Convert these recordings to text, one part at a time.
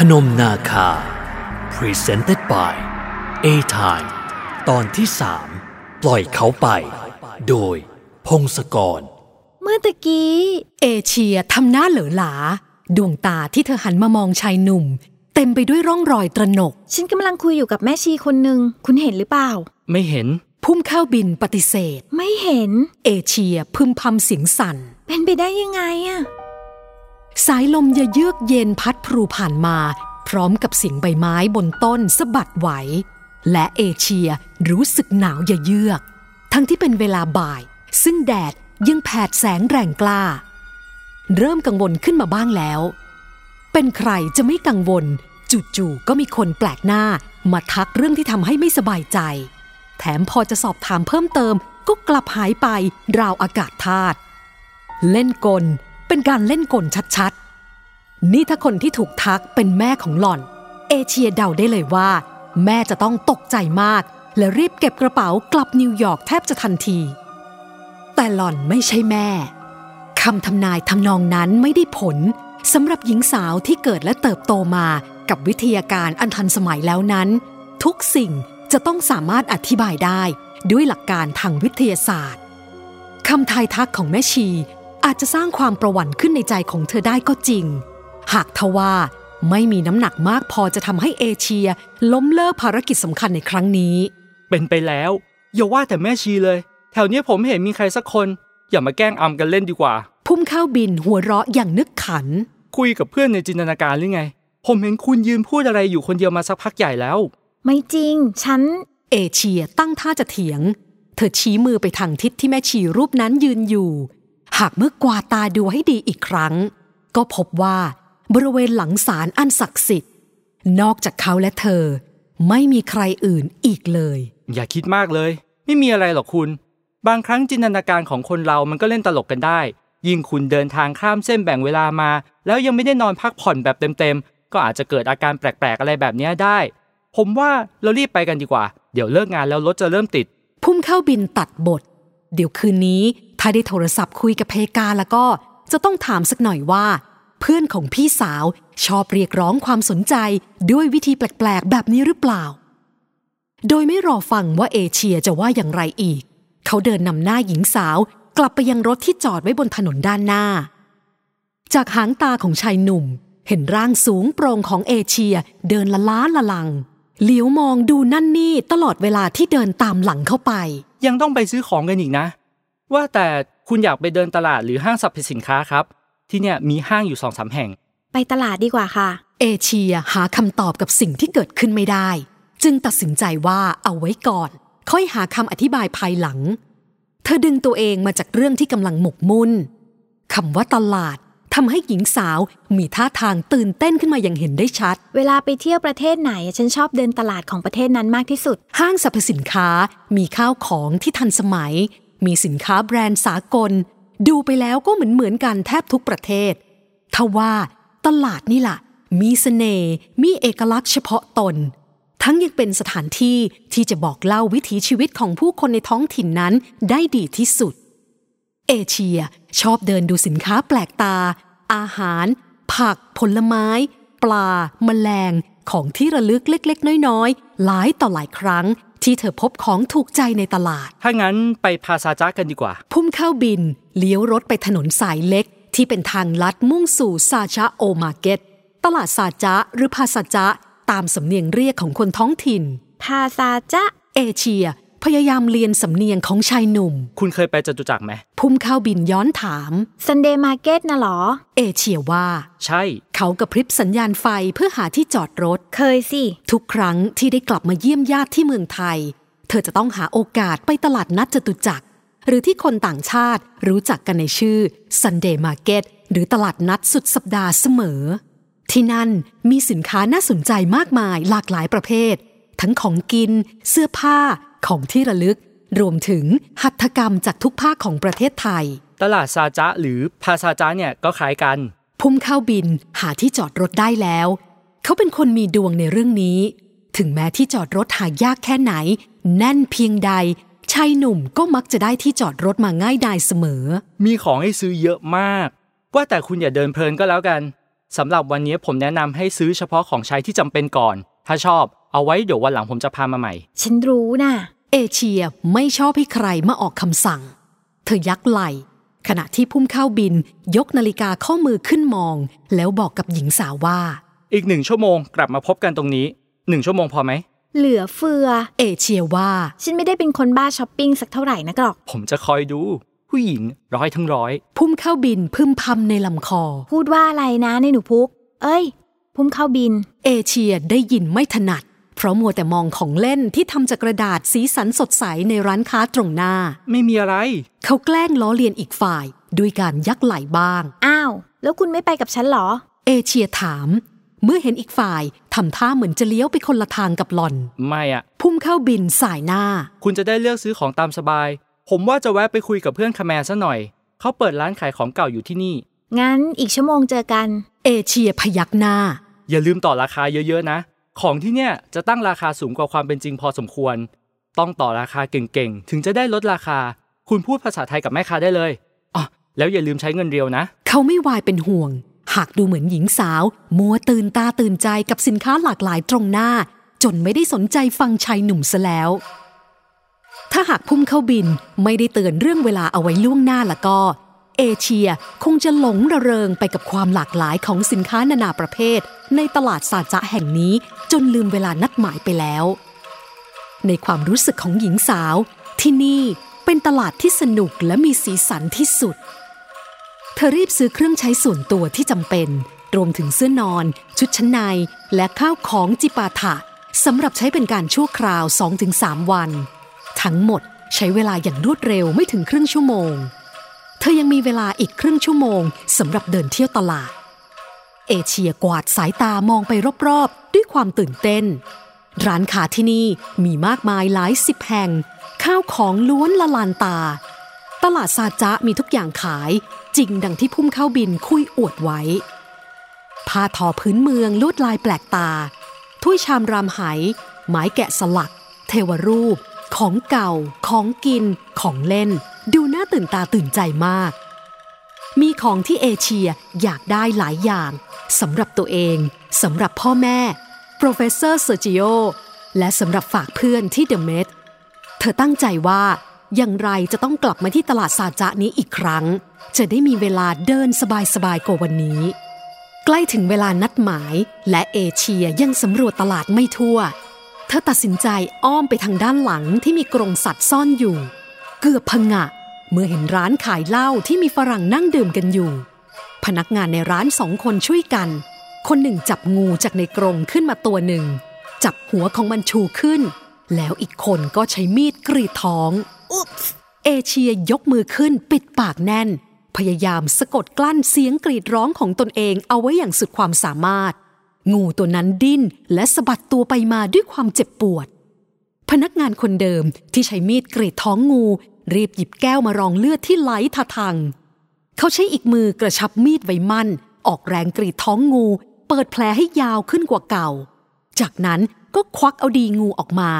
พนมนาคา Presented by A Time ตอนที่สามปล่อยเขาไป โดย พงศกร เมื่อตะกี้ เอเชียทำหน้าเหลอหลา ดวงตาที่เธอหันมามองชายหนุ่ม เต็มไปด้วยร่องรอยตระหนก ฉันกำลังคุยอยู่กับแม่ชีคนหนึ่ง คุณเห็นหรือเปล่า ไม่เห็น พุ่มข้าวบินปฏิเสธ ไม่เห็น เอเชียพึมพำเสียงสั่น เป็นไปได้ยังไงอะ สายลมยเยือกเย็นพัดพลูผ่านมา พร้อมกับเสียงใบไม้บนต้นสะบัดไหว และเอเชียรู้สึกหนาวยเยือก ทั้งที่เป็นเวลาบ่าย ซึ่งแดดยังแผดแสงแรงกล้า เริ่มกังวลขึ้นมาบ้างแล้ว เป็นใครจะไม่กังวล จู่ๆก็มีคนแปลกหน้า มาทักเรื่องที่ทำให้ไม่สบายใจ แถมพอจะสอบถามเพิ่มเติม ก็กลับหายไปราวอากาศธาตุเล่นกล เป็นการเล่นกลชัดๆ นี่ถ้าคนที่ถูกทักเป็นแม่ของหล่อน เอเชียเดาได้เลยว่า แม่จะต้องตกใจมาก และรีบเก็บกระเป๋ากลับนิวยอร์กแทบจะทันที แต่หล่อนไม่ใช่แม่คำทำนายทำนองนั้นไม่ได้ผลสำหรับหญิงสาวที่เกิดและเติบโตมากับวิทยาการอันทันสมัยแล้วนั้น ทุกสิ่งจะต้องสามารถอธิบายได้ด้วยหลักการทางวิทยาศาสตร์คำทายทักของแม่ชี อาจจะสร้างความประหวั่นขึ้นในใจของเธอได้ก็จริง หากทว่าไม่มีน้ำหนักมากพอจะทำให้เอเชีย ล้มเลิกภารกิจสำคัญในครั้งนี้ เป็นไปแล้ว อย่าว่าแต่แม่ชีเลย แถวเนี้ยผมไม่เห็นมีใครสักคน อย่ามาแกล้งอำกันเล่นดีกว่า พุ่มข้าวบินหัวเราะอย่างนึกขัน คุยกับเพื่อนในจินตนาการหรือไง ผมเห็นคุณยืนพูดอะไรอยู่คนเดียวมาสักพักใหญ่แล้ว ไม่จริง ฉัน เอเชียตั้งท่าจะเถียง เธอชี้มือไปทางทิศที่แม่ชีรูปนั้นยืนอยู่ หากเมื่อกวาดตาดูให้ดีอีกครั้ง ก็พบว่าบริเวณหลังศาลอันศักดิ์สิทธิ์ นอกจากเขาและเธอ ไม่มีใครอื่นอีกเลย อย่าคิดมากเลย ไม่มีอะไรหรอกคุณ บางครั้งจินตนาการของคนเรามันก็เล่นตลกกันได้ ยิ่งคุณเดินทางข้ามเส้นแบ่งเวลามา แล้วยังไม่ได้นอนพักผ่อนแบบเต็มๆ ก็อาจจะเกิดอาการแปลกๆอะไรแบบเนี้ยได้ ผมว่าเรารีบไปกันดีกว่า เดี๋ยวเลิกงานแล้วรถจะเริ่มติด พุ่มเข้าบินตัดบท เดี๋ยวคืนนี้ ถ้าได้โทรศัพท์คุยกับเพกาแล้วก็จะต้องถามสักหน่อยว่า เพื่อนของพี่สาวชอบเรียกร้องความสนใจด้วยวิธีแปลกๆ แบบนี้หรือเปล่า โดยไม่รอฟังว่าเอเชียจะว่าอย่างไรอีก เขาเดินนำหน้าหญิงสาวกลับไปยังรถที่จอดไว้บนถนนด้านหน้า จากหางตาของชายหนุ่ม เห็นร่างสูงโปร่งของเอเชียเดินละล้าละลัง เหลียวมองดูนั่นนี่ตลอดเวลาที่เดินตามหลังเข้าไป ยังต้องไปซื้อของกันอีกนะ ว่าแต่คุณอยากไปเดินตลาดหรือห้างสรรพสินค้าครับ ที่เนี่ยมีห้างอยู่สองสามแห่ง ไปตลาดดีกว่าค่ะ เอเชียหาคำตอบกับสิ่งที่เกิดขึ้นไม่ได้ จึงตัดสินใจว่าเอาไว้ก่อน ค่อยหาคำอธิบายภายหลัง เธอดึงตัวเองมาจากเรื่องที่กำลังหมกมุ่นคำว่าตลาดทำให้หญิงสาวมีท่าทางตื่นเต้นขึ้นมาอย่างเห็นได้ชัด เวลาไปเที่ยวประเทศไหน ฉันชอบเดินตลาดของประเทศนั้นมากที่สุด ห้างสรรพสินค้ามีข้าวของที่ทันสมัย มีสินค้าแบรนด์สากล ดูไปแล้วก็เหมือนเหมือนกันแทบทุกประเทศทว่าตลาดนี่ล่ะ มีเสน่ห์มีเอกลักษณ์เฉพาะตน ทั้งยังเป็นสถานที่ที่จะบอกเล่าวิถีชีวิตของผู้คนในท้องถิ่นนั้นได้ดีที่สุด เอเชียชอบเดินดูสินค้าแปลกตา อาหาร ผัก ผลไม้ ปลา แมลง ของที่ระลึกเล็ก ๆ น้อย ๆ หลายต่อหลายครั้ง ที่เธอพบของถูกใจในตลาด ถ้างั้นไปพาซาจ้ากันดีกว่า พุ่มเข้าบิน เลี้ยวรถไปถนนสายเล็ก ที่เป็นทางลัดมุ่งสู่ซาจา Old Market ตลาดซาจาหรือพาซาจาตามสำเนียงเรียกของคนท้องถิ่น พาซาจะเอเชีย พยายามเรียนสำเนียงของชายหนุ่ม คุณเคยไปจตุจักรไหมพุ่มเข้าบินย้อนถาม Sunday Market น่ะเหรอ เอเชียว่า ใช่ เขากระพริบสัญญาณไฟเพื่อหาที่จอดรถ เคยสิ ทุกครั้งที่ได้กลับมาเยี่ยมญาติที่เมืองไทย เธอจะต้องหาโอกาสไปตลาดนัดจตุจักร หรือที่คนต่างชาติรู้จักกันในชื่อ Sunday Market หรือตลาดนัดสุดสัปดาห์เสมอ ที่นั่นมีสินค้าน่าสนใจมากมายหลากหลายประเภท ทั้งของกิน เสื้อผ้า ของที่ระลึก รวมถึงหัตถกรรมจากทุกภาคของประเทศไทย ตลาดซาจ้าหรือพาซาจ้าเนี่ยก็คล้ายกัน พุ่มเข้าบินหาที่จอดรถได้แล้ว เขาเป็นคนมีดวงในเรื่องนี้ ถึงแม้ที่จอดรถหายากแค่ไหน แน่นเพียงใดชายหนุ่มก็มักจะได้ที่จอดรถมาง่ายดายเสมอ มีของให้ซื้อเยอะมาก ว่าแต่คุณอย่าเดินเพลินก็แล้วกันสำหรับวันนี้ผมแนะนำให้ซื้อเฉพาะของใช้ที่จำเป็นก่อน ถ้าชอบเอาไว้เดี๋ยววันหลังผมจะพามาใหม่ ฉันรู้น่ะ เอเชียไม่ชอบให้ใครมาออกคำสั่ง เธอยักไหล่ขณะที่พุ่มข้าวบินยกนาฬิกาข้อมือขึ้นมอง แล้วบอกกับหญิงสาวว่า อีกหนึ่งชั่วโมงกลับมาพบกันตรงนี้หนึ่งชั่วโมงพอไหม เหลือเฟือ เอเชียว่า ฉันไม่ได้เป็นคนบ้าช้อปปิ้งสักเท่าไหร่นักหรอก ผมจะคอยดู ผู้หญิงร้อยทั้งร้อย พุ่มข้าวบินพึมพำในลำคอ พูดว่าอะไรนะในหนูพุก เอ้ย พุ่มเข้าบิน เอเชียได้ยินไม่ถนัด เพราะมัวแต่มองของเล่นที่ทำจากกระดาษสีสันสดใสในร้านค้าตรงหน้า ไม่มีอะไร เขาแกล้งล้อเลียนอีกฝ่าย ด้วยการยักไหล่บ้าง อ้าว แล้วคุณไม่ไปกับฉันเหรอ เอเชียถาม เมื่อเห็นอีกฝ่ายทำท่าเหมือนจะเลี้ยวไปคนละทางกับหล่อน ไม่อะพุ่มเข้าบินสายหน้า คุณจะได้เลือกซื้อของตามสบาย ผมว่าจะแวะไปคุยกับเพื่อนคาแมร์ซะหน่อย เขาเปิดร้านขายของเก่าอยู่ที่นี่ งั้นอีกชั่วโมงเจอกัน เอเชียพยักหน้า อย่าลืมต่อราคาเยอะๆนะ ของที่เนี่ยจะตั้งราคาสูงกว่าความเป็นจริงพอสมควร ต้องต่อราคาเก่งๆ ถึงจะได้ลดราคา คุณพูดภาษาไทยกับแม่ค้าได้เลยอ๋อแล้วอย่าลืมใช้เงินเรียวนะ เขาไม่วายเป็นห่วง หากดูเหมือนหญิงสาว มัวตื่นตาตื่นใจกับสินค้าหลากหลายตรงหน้า จนไม่ได้สนใจฟังชายหนุ่มซะแล้ว ถ้าหากพุ่มเข้าบินไม่ได้เตือนเรื่องเวลาเอาไว้ล่วงหน้าละก็ เอเชียคงจะหลงระเริงไปกับความหลากหลายของสินค้านานาประเภท ในตลาดซาจะแห่งนี้จนลืมเวลานัดหมายไปแล้ว ในความรู้สึกของหญิงสาว ที่นี่เป็นตลาดที่สนุกและมีสีสันที่สุด เธอรีบซื้อเครื่องใช้ส่วนตัวที่จำเป็น รวมถึงเสื้อนอน ชุดชั้นใน และข้าวของจิปาถะสำหรับใช้เป็นการชั่วคราว 2-3 วัน ทั้งหมดใช้เวลาอย่างรวดเร็วไม่ถึงครึ่งชั่วโมง ธอยังมีเวลาอีกครึ่งชั่วโมงสำหรับเดินเที่ยวตลาด เอเชียกวาดสายตามองไปรอบๆ ด้วยความตื่นเต้น ร้านค้าที่นี่มีมากมายหลายสิบแห่ง ข้าวของล้วนละลานตา ตลาดซาจะมีทุกอย่างขาย จริงดังที่พุ่มเข้าบินคุยอวดไว้ ผ้าทอพื้นเมืองลวดลายแปลกตา ถ้วยชามรามไหไม้แกะสลัก เทวรูป ของเก่า ของกิน ของเล่น ดูน่าตื่นตาตื่นใจมาก มีของที่เอเชียอยากได้หลายอย่างสำหรับตัวเองสำหรับพ่อแม่ Professor Sergio และสำหรับฝากเพื่อนที่เดอะเมดเธอตั้งใจว่าอย่างไรจะต้องกลับมาที่ตลาดซาจะนี้อีกครั้ง จะได้มีเวลาเดินสบายๆกว่าวันนี้ ใกล้ถึงเวลานัดหมายและเอเชียยังสำรวจตลาดไม่ทั่ว เธอตัดสินใจอ้อมไปทางด้านหลังที่มีกรงสัตว์ซ่อนอยู่ เกือบพังะ เมื่อเห็นร้านขายเหล้าที่มีฝรั่งนั่งดื่มกันอยู่ พนักงานในร้านสองคนช่วยกัน คนหนึ่งจับงูจากในกรงขึ้นมาตัวหนึ่ง จับหัวของมันชูขึ้น แล้วอีกคนก็ใช้มีดกรีดท้องอุ๊บเอเชียยกมือขึ้นปิดปากแน่น พยายามสะกดกลั้นเสียงกรีดร้องของตนเองเอาไว้อย่างสุดความสามารถ งูตัวนั้นดิ้นและสะบัดตัวไปมาด้วยความเจ็บปวด พนักงานคนเดิมที่ใช้มีดกรีดท้องงู รีบหยิบแก้วมารองเลือดที่ไหลทะทังเขาใช้อีกมือกระชับมีดไว้มั่น ออกแรงกรีดท้องงู เปิดแผลให้ยาวขึ้นกว่าเก่า จากนั้นก็ควักเอาดีงูออกมา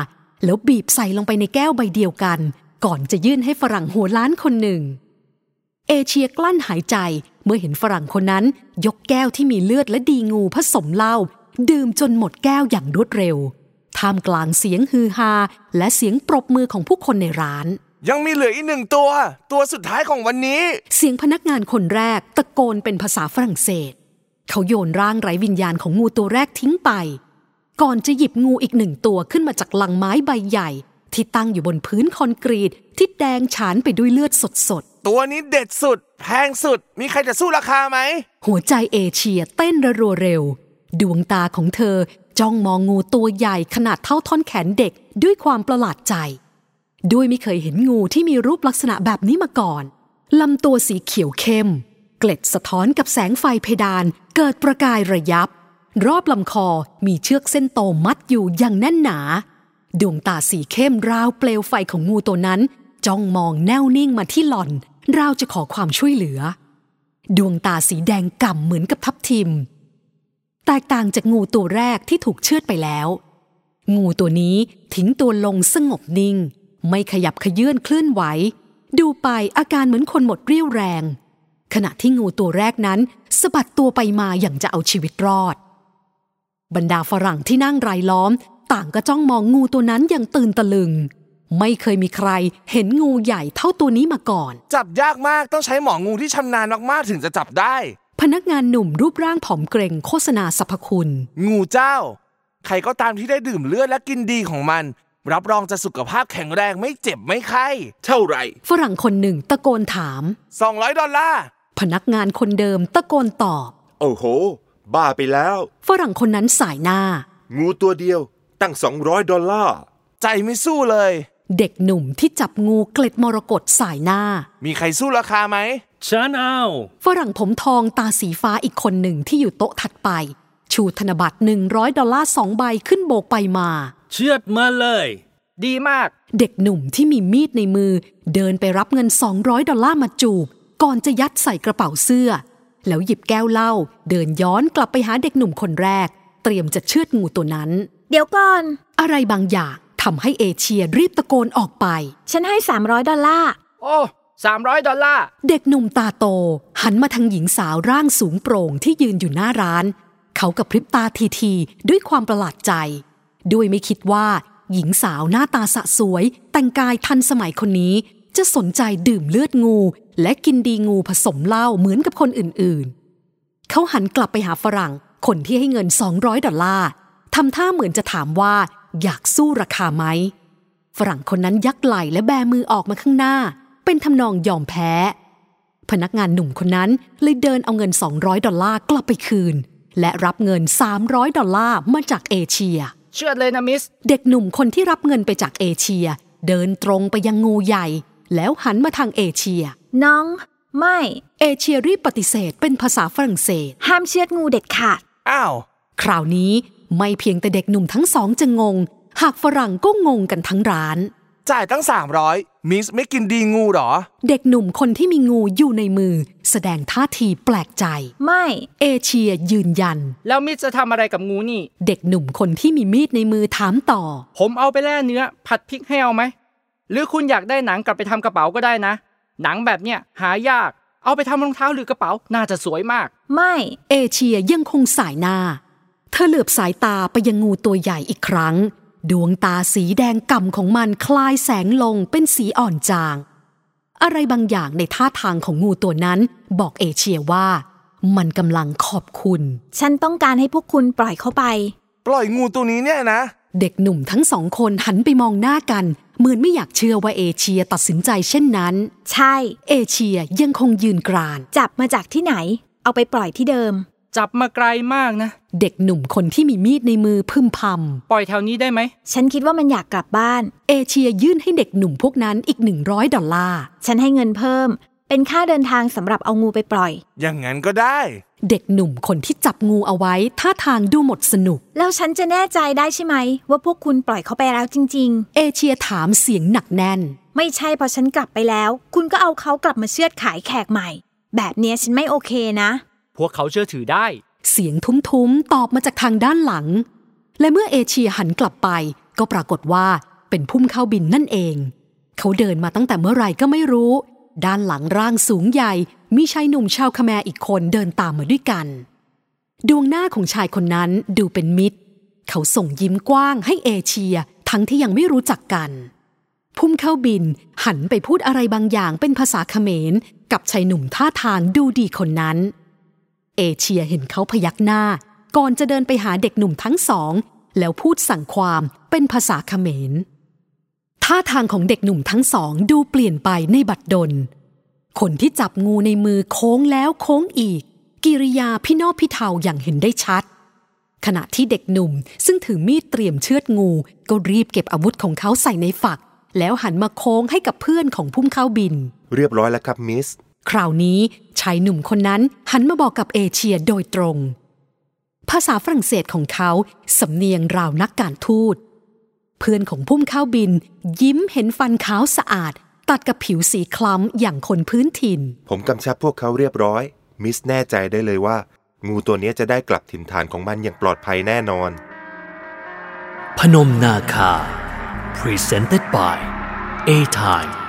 แล้วบีบใส่ลงไปในแก้วใบเดียวกัน ก่อนจะยื่นให้ฝรั่งหัวล้านคนหนึ่ง เอเชียกลั้นหายใจเมื่อเห็นฝรั่งคนนั้น ยกแก้วที่มีเลือดและดีงูผสมเหล้าดื่มจนหมดแก้วอย่างรวดเร็วท่ามกลางเสียงฮือฮาและเสียงปรบมือของผู้คนในร้าน ยังมีเหลืออีกหนึ่งตัว ตัวสุดท้ายของวันนี้ เสียงพนักงานคนแรกตะโกนเป็นภาษาฝรั่งเศส เขาโยนร่างไร้วิญญาณของงูตัวแรกทิ้งไป ก่อนจะหยิบงูอีกหนึ่งตัวขึ้นมาจากลังไม้ใบใหญ่ ที่ตั้งอยู่บนพื้นคอนกรีตที่แดงฉานไปด้วยเลือดสดตัวนี้เด็ดสุด แพงสุด มีใครจะสู้ราคาไหมๆหัวใจเอเชียเต้นระรัวเร็ว ดวงตาของเธอจ้องมองงูตัวใหญ่ขนาดเท่าท่อนแขนเด็กด้วยความประหลาดใจ ด้วยไม่เคยเห็นงูที่มีรูปลักษณะแบบนี้มาก่อนลำตัวสีเขียวเข้ม เกล็ดสะท้อนกับแสงไฟเพดานเกิดประกายระยับ รอบลำคอมีเชือกเส้นโตมัดอยู่อย่างแน่นหนา ดวงตาสีเข้มราวเปลวไฟของงูตัวนั้น จ้องมองแน่วนิ่งมาที่หล่อน ราวจะขอความช่วยเหลือ ดวงตาสีแดงก่ำเหมือนกับทับทิม แตกต่างจากงูตัวแรกที่ถูกเชือดไปแล้ว งูตัวนี้ทิ้งตัวลงสงบนิ่ง ไม่ขยับขยื่นเคลื่อนไหว ดูไปอาการเหมือนคนหมดเรี่ยวแรง ขณะที่งูตัวแรกนั้นสะบัดตัวไปมาอย่างจะเอาชีวิตรอด บรรดาฝรั่งที่นั่งรายล้อม ต่างก็จ้องมองงูตัวนั้นอย่างตื่นตะลึง ไม่เคยมีใครเห็นงูใหญ่เท่าตัวนี้มาก่อน จับยากมากต้องใช้หมองูที่ชำนาญมากๆถึงจะจับได้ พนักงานหนุ่มรูปร่างผอมเกรงโฆษณาสรรพคุณ งูเจ้า ใครก็ตามที่ได้ดื่มเลือดและกินดีของมัน รับรองจะสุขภาพแข็งแรงไม่เจ็บไม่ไข้เท่าไหร่ ฝรั่งคนหนึ่งตะโกนถาม 200 ดอลลาร์ พนักงานคนเดิมตะโกนตอบ โอ้โห บ้าไปแล้ว ฝรั่งคนนั้นสายหน้า งูตัวเดียวตั้ง 200 ดอลลาร์ ใจไม่สู้เลย เด็กหนุ่มที่จับงูเกล็ดมรกตสายหน้า มีใครสู้ราคาไหม ฉันเอา ฝรั่งผมทองตาสีฟ้าอีกคนหนึ่งที่อยู่โต๊ะถัดไป ชูธนบัตร100 ดอลลาร์สองใบขึ้นโบกไปมา เชือดมาเลย ดีมาก เด็กหนุ่มที่มีมีดในมือ เดินไปรับเงิน 200 ดอลลาร์มาจูบ ก่อนจะยัดใส่กระเป๋าเสื้อ แล้วหยิบแก้วเหล้าเดินย้อนกลับไปหาเด็กหนุ่มคนแรก เตรียมจะเชือดงูตัวนั้น เดี๋ยวก่อน อะไรบางอย่างทำให้เอเชียรีบตะโกนออกไป ฉันให้ 300 ดอลลาร์ โอ้สามร้อยดอลลาร์ เด็กหนุ่มตาโต หันมาทางหญิงสาวร่างสูงโปร่งที่ยืนอยู่หน้าร้าน เขากับพริบตาทีทีๆด้วยความประหลาดใจ ด้วยไม่คิดว่า หญิงสาวหน้าตาสะสวย แต่งกายทันสมัยคนนี้ จะสนใจดื่มเลือดงู และกินดีงูผสมเหล้าเหมือนกับคนอื่นๆ เขาหันกลับไปหาฝรั่ง คนที่ให้เงิน 200 ดอลลาร์ทำท่าเหมือนจะถามว่า อยากสู้ราคาไหมฝรั่งคนนั้นยักไหล่และแบมือออกมาข้างหน้า เป็นทำนองยอมแพ้ พนักงานหนุ่มคนนั้นเลยเดินเอาเงิน 200 ดอลลาร์กลับไปคืน และรับเงิน 300 ดอลลาร์มาจากเอเชีย เชือดเลยนะมิส เด็กหนุ่มคนที่รับเงินไปจากเอเชีย เดินตรงไปยังงูใหญ่ แล้วหันมาทางเอเชีย น้อง ไม่ เอเชียรีบปฏิเสธเป็นภาษาฝรั่งเศส ห้ามเชือดงูเด็ดขาด อ้าว คราวนี้ไม่เพียงแต่เด็กหนุ่มทั้งสองจะงง หากฝรั่งก็งงกันทั้งร้าน จ่ายตั้ง 300 มิสไม่กินดีงูเหรอ เด็กหนุ่มคนที่มีงูอยู่ในมือ แสดงท่าทีแปลกใจ ไม่ เอเชียยืนยัน แล้วมิสจะทำอะไรกับงูนี่ เด็กหนุ่มคนที่มีมีดในมือถามต่อ ผมเอาไปแล่เนื้อ ผัดพริกให้เอาไหม หรือคุณอยากได้หนังกลับไปทำกระเป๋าก็ได้นะ หนังแบบเนี้ยหายาก เอาไปทำรองเท้าหรือกระเป๋าน่าจะสวยมาก ไม่ เอเชียยังคงสายหน้า เธอเหลือบสายตาไปยังงูตัวใหญ่อีกครั้ง ดวงตาสีแดงก่ำของมันคลายแสงลงเป็นสีอ่อนจาง อะไรบางอย่างในท่าทางของงูตัวนั้น บอกเอเชียว่า มันกำลังขอบคุณ ฉันต้องการให้พวกคุณปล่อยเขาไป ปล่อยงูตัวนี้เนี่ยนะ เด็กหนุ่มทั้งสองคนหันไปมองหน้ากัน เหมือนไม่อยากเชื่อว่าเอเชียตัดสินใจเช่นนั้น ใช่ เอเชียยังคงยืนกราน จับมาจากที่ไหน เอาไปปล่อยที่เดิม จับมาไกลมากนะ เด็กหนุ่มคนที่มีมีดในมือพึมพำปล่อยแถวนี้ได้ไหม ฉันคิดว่ามันอยากกลับบ้าน เอเชียยื่นให้เด็กหนุ่มพวกนั้นอีก 100 ดอลลาร์ ฉันให้เงินเพิ่ม เป็นค่าเดินทางสำหรับเอางูไปปล่อย อย่างนั้นก็ได้ เด็กหนุ่มคนที่จับงูเอาไว้ท่าทางดูหมดสนุก แล้วฉันจะแน่ใจได้ใช่ไหม ว่าพวกคุณปล่อยเขาไปแล้วจริงเอเชียถามเสียงหนักแน่นๆไม่ใช่พอฉันกลับไปแล้ว คุณก็เอาเขากลับมาเชือดขายแขกใหม่ แบบเนี้ยฉันไม่โอเคนะ พวกเขาเชื่อถือได้ เสียงทุ้มๆ ตอบมาจากทางด้านหลัง และเมื่อเอเชียหันกลับไป ก็ปรากฏว่าเป็นพุ่มเข้าบินนั่นเอง เขาเดินมาตั้งแต่เมื่อไรก็ไม่รู้ ด้านหลังร่างสูงใหญ่ มีชายหนุ่มชาวคแมรอีกคนเดินตามมาด้วยกัน ดวงหน้าของชายคนนั้นดูเป็นมิตร เขาส่งยิ้มกว้างให้เอเชียทั้งที่ยังไม่รู้จักกันพุ่มเข้าบินหันไปพูดอะไรบางอย่างเป็นภาษาเขมร กับชายหนุ่มท่าทางดูดีคนนั้น เอเชียเห็นเขาพยักหน้า ก่อนจะเดินไปหาเด็กหนุ่มทั้งสอง แล้วพูดสั่งความเป็นภาษาเขมร ท่าทางของเด็กหนุ่มทั้งสองดูเปลี่ยนไปในบัดดล คนที่จับงูในมือโค้งแล้วโค้งอีก กิริยาพี่นอบพี่เทาอย่างเห็นได้ชัด ขณะที่เด็กหนุ่มซึ่งถือมีดเตรียมเชือดงู ก็รีบเก็บอาวุธของเขาใส่ในฝัก แล้วหันมาโค้งให้กับเพื่อนของพุ่มเข้าบิน เรียบร้อยแล้วครับมิส คราวนี้ ชายหนุ่มคนนั้นหันมาบอกกับเอเชียโดยตรง ภาษาฝรั่งเศสของเขาสำเนียงราวนักการทูต เพื่อนของพุ่มข้าวบิน ยิ้มเห็นฟันขาวสะอาด ตัดกับผิวสีคล้ำอย่างคนพื้นถิ่น ผมกำชับพวกเขาเรียบร้อย มิสแน่ใจได้เลยว่า งูตัวนี้จะได้กลับถิ่นฐานของมันอย่างปลอดภัยแน่นอน พนมนาคา Presented by A Time